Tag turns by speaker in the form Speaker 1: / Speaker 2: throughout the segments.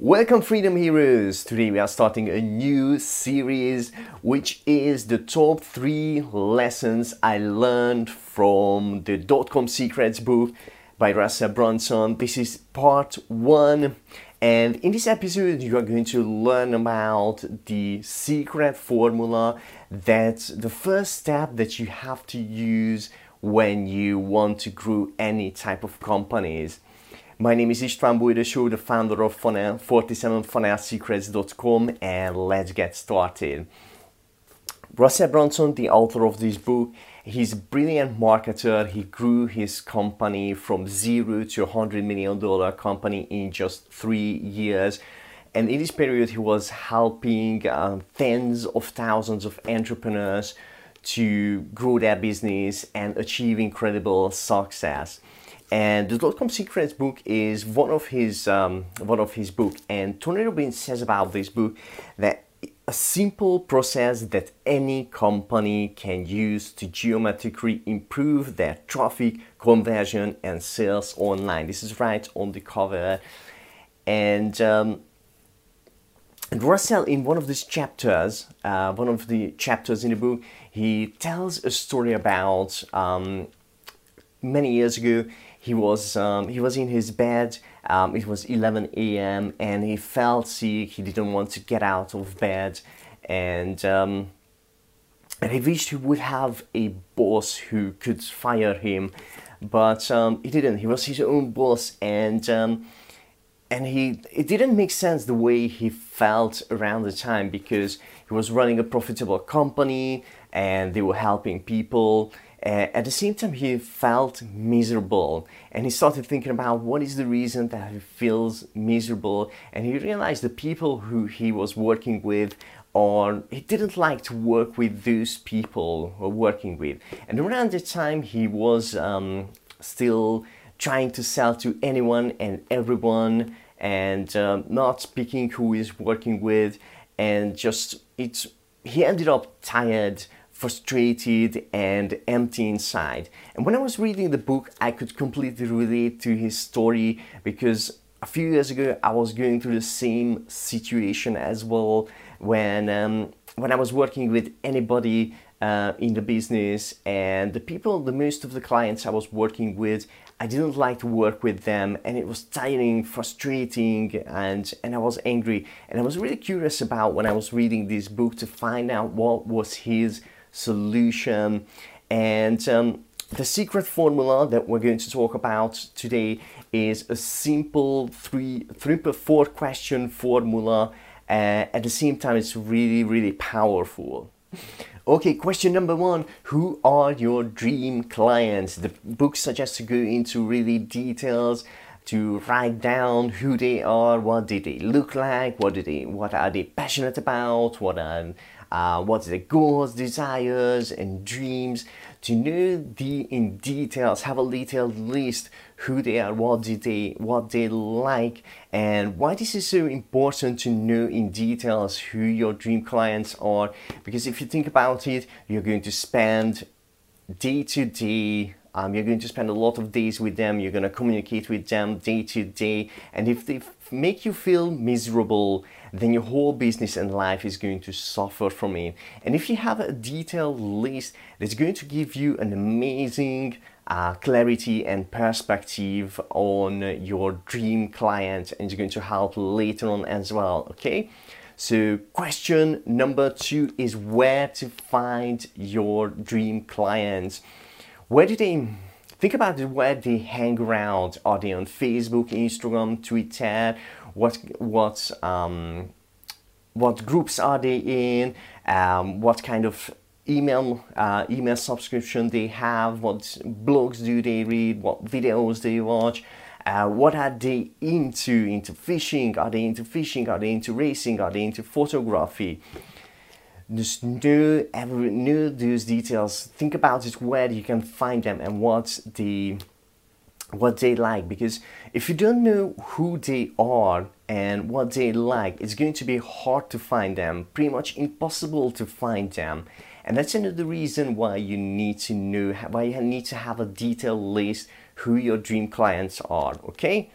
Speaker 1: Welcome, Freedom Heroes! Today we are starting a new series which is the top three lessons I learned from the Dot Com Secrets book by Russell Brunson. This is part one, and in this episode, you are going to learn about the secret formula that's the first step that you have to use when you want to grow any type of companies. My name is István Bujdasó, the founder of Funnel, 47funnelsecrets.com and let's get started. Russell Brunson, the author of this book, he's a brilliant marketer. He grew his company from zero to a hundred million dollar company in just three years. And in this period, he was helping um, tens of thousands of entrepreneurs to grow their business and achieve incredible success and the dot-com secrets book is one of his um, one of his book. And tony robbins says about this book that a simple process that any company can use to geometrically improve their traffic conversion and sales online. This is right on the cover. And um, and Russell, in one of these chapters, uh, one of the chapters in the book, he tells a story about um, many years ago he was um, he was in his bed. Um, it was 11 a.m. and he felt sick. He didn't want to get out of bed, and um, and he wished he would have a boss who could fire him, but um, he didn't. He was his own boss, and um, and he it didn't make sense the way he felt around the time because he was running a profitable company and they were helping people uh, at the same time, he felt miserable and he started thinking about what is the reason that he feels miserable. And he realized the people who he was working with or he didn't like to work with those people who working with. And around the time, he was um, still trying to sell to anyone and everyone and um, not speaking who he's working with. And just it's he ended up tired frustrated and empty inside. And when I was reading the book, I could completely relate to his story because a few years ago I was going through the same situation as well when um, when I was working with anybody uh, in the business and the people, the most of the clients I was working with, I didn't like to work with them and it was tiring, frustrating, and, and I was angry. And I was really curious about when I was reading this book to find out what was his solution. And um, the secret formula that we're going to talk about today is a simple three, three per four question formula. Uh, at the same time, it's really, really powerful. Okay, question number one Who are your dream clients? The book suggests to go into really details to write down who they are, what did they look like, what do they, what are they passionate about, what are uh, what's their goals, desires, and dreams. To know the in details, have a detailed list who they are, what did they, what they like, and why this is so important to know in details who your dream clients are. Because if you think about it, you're going to spend day to day um, you're going to spend a lot of days with them you're going to communicate with them day to day and if they make you feel miserable then your whole business and life is going to suffer from it. And if you have a detailed list, that's going to give you an amazing uh, clarity and perspective on your dream client, and it's going to help later on as well. Okay. So, question number two is where to find your dream clients. Where do they think about where they hang around? Are they on Facebook, Instagram, Twitter? what what um, what groups are they in, um, what kind of email uh, email subscription they have, what blogs do they read, what videos they watch. Uh, what are they into? Into fishing? Are they into fishing? Are they into racing? Are they into photography? Just know every know those details. Think about it where you can find them and what the what they like. Because if you don't know who they are and what they like it's going to be hard to find them pretty much impossible to find them. And that's another reason why you need to know why you need to have a detailed list who your dream clients are okay?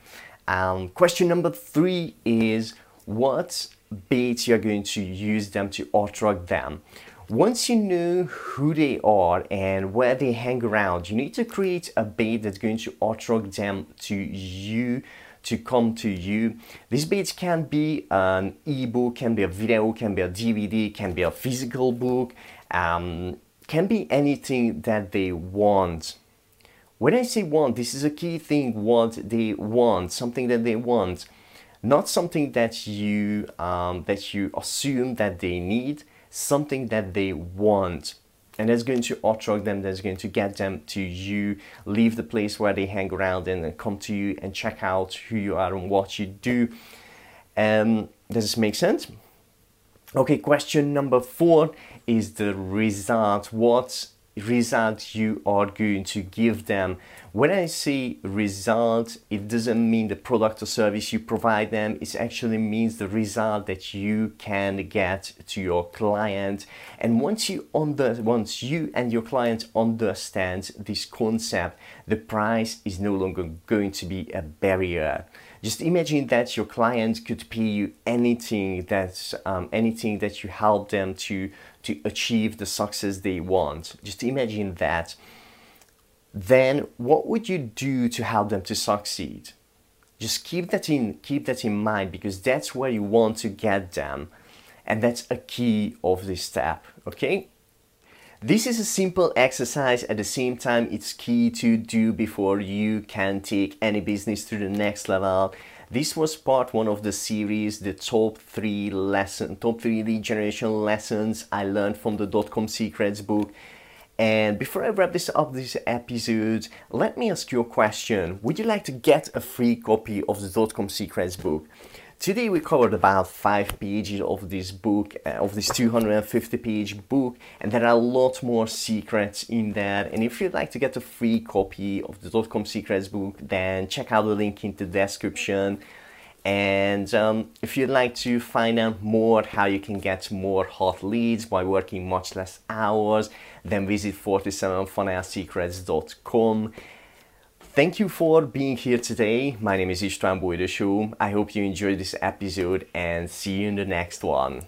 Speaker 1: Um, question number three is what baits you're going to use them to attract them. Once you know who they are and where they hang around, you need to create a bait that's going to attract them to you to come to you. This baits can be an ebook, can be a video, can be a DVD, can be a physical book, um, can be anything that they want. When I say want, this is a key thing what they want, something that they want, not something that you um, that you assume that they need, something that they want. And that's going to attract them that's going to get them to you. Leave the place where they hang around and come to you and check out who you are and what you do. Um, does this make sense? Okay question number four is the result. What result you are going to give them. When I say result, it doesn't mean the product or service you provide them, it actually means the result that you can get to your client. And once you under once you and your client understand this concept, the price is no longer going to be a barrier. Just imagine that your client could pay you anything that um, anything that you help them to to achieve the success they want. Just imagine that. Then what would you do to help them to succeed? Just keep that in keep that in mind because that's where you want to get them. And that's a key of this step, okay? This is a simple exercise at the same time it's key to do before you can take any business to the next level this was part one of the series, the top three lesson, top three lead generation lessons I learned from the dot-com secrets book. And before I wrap this up, this episode, let me ask you a question. Would you like to get a free copy of the dot-com secrets book? Today we covered about five pages of this book, uh, of this 250 page book, and there are a lot more secrets in there. And if you'd like to get a free copy of the dot-com secrets book, then check out the link in the description. And um, if you'd like to find out more how you can get more hot leads by working much less hours, then visit 47funnelsecrets.com. Thank you for being here today. My name is István Bojdosó. I hope you enjoyed this episode and see you in the next one.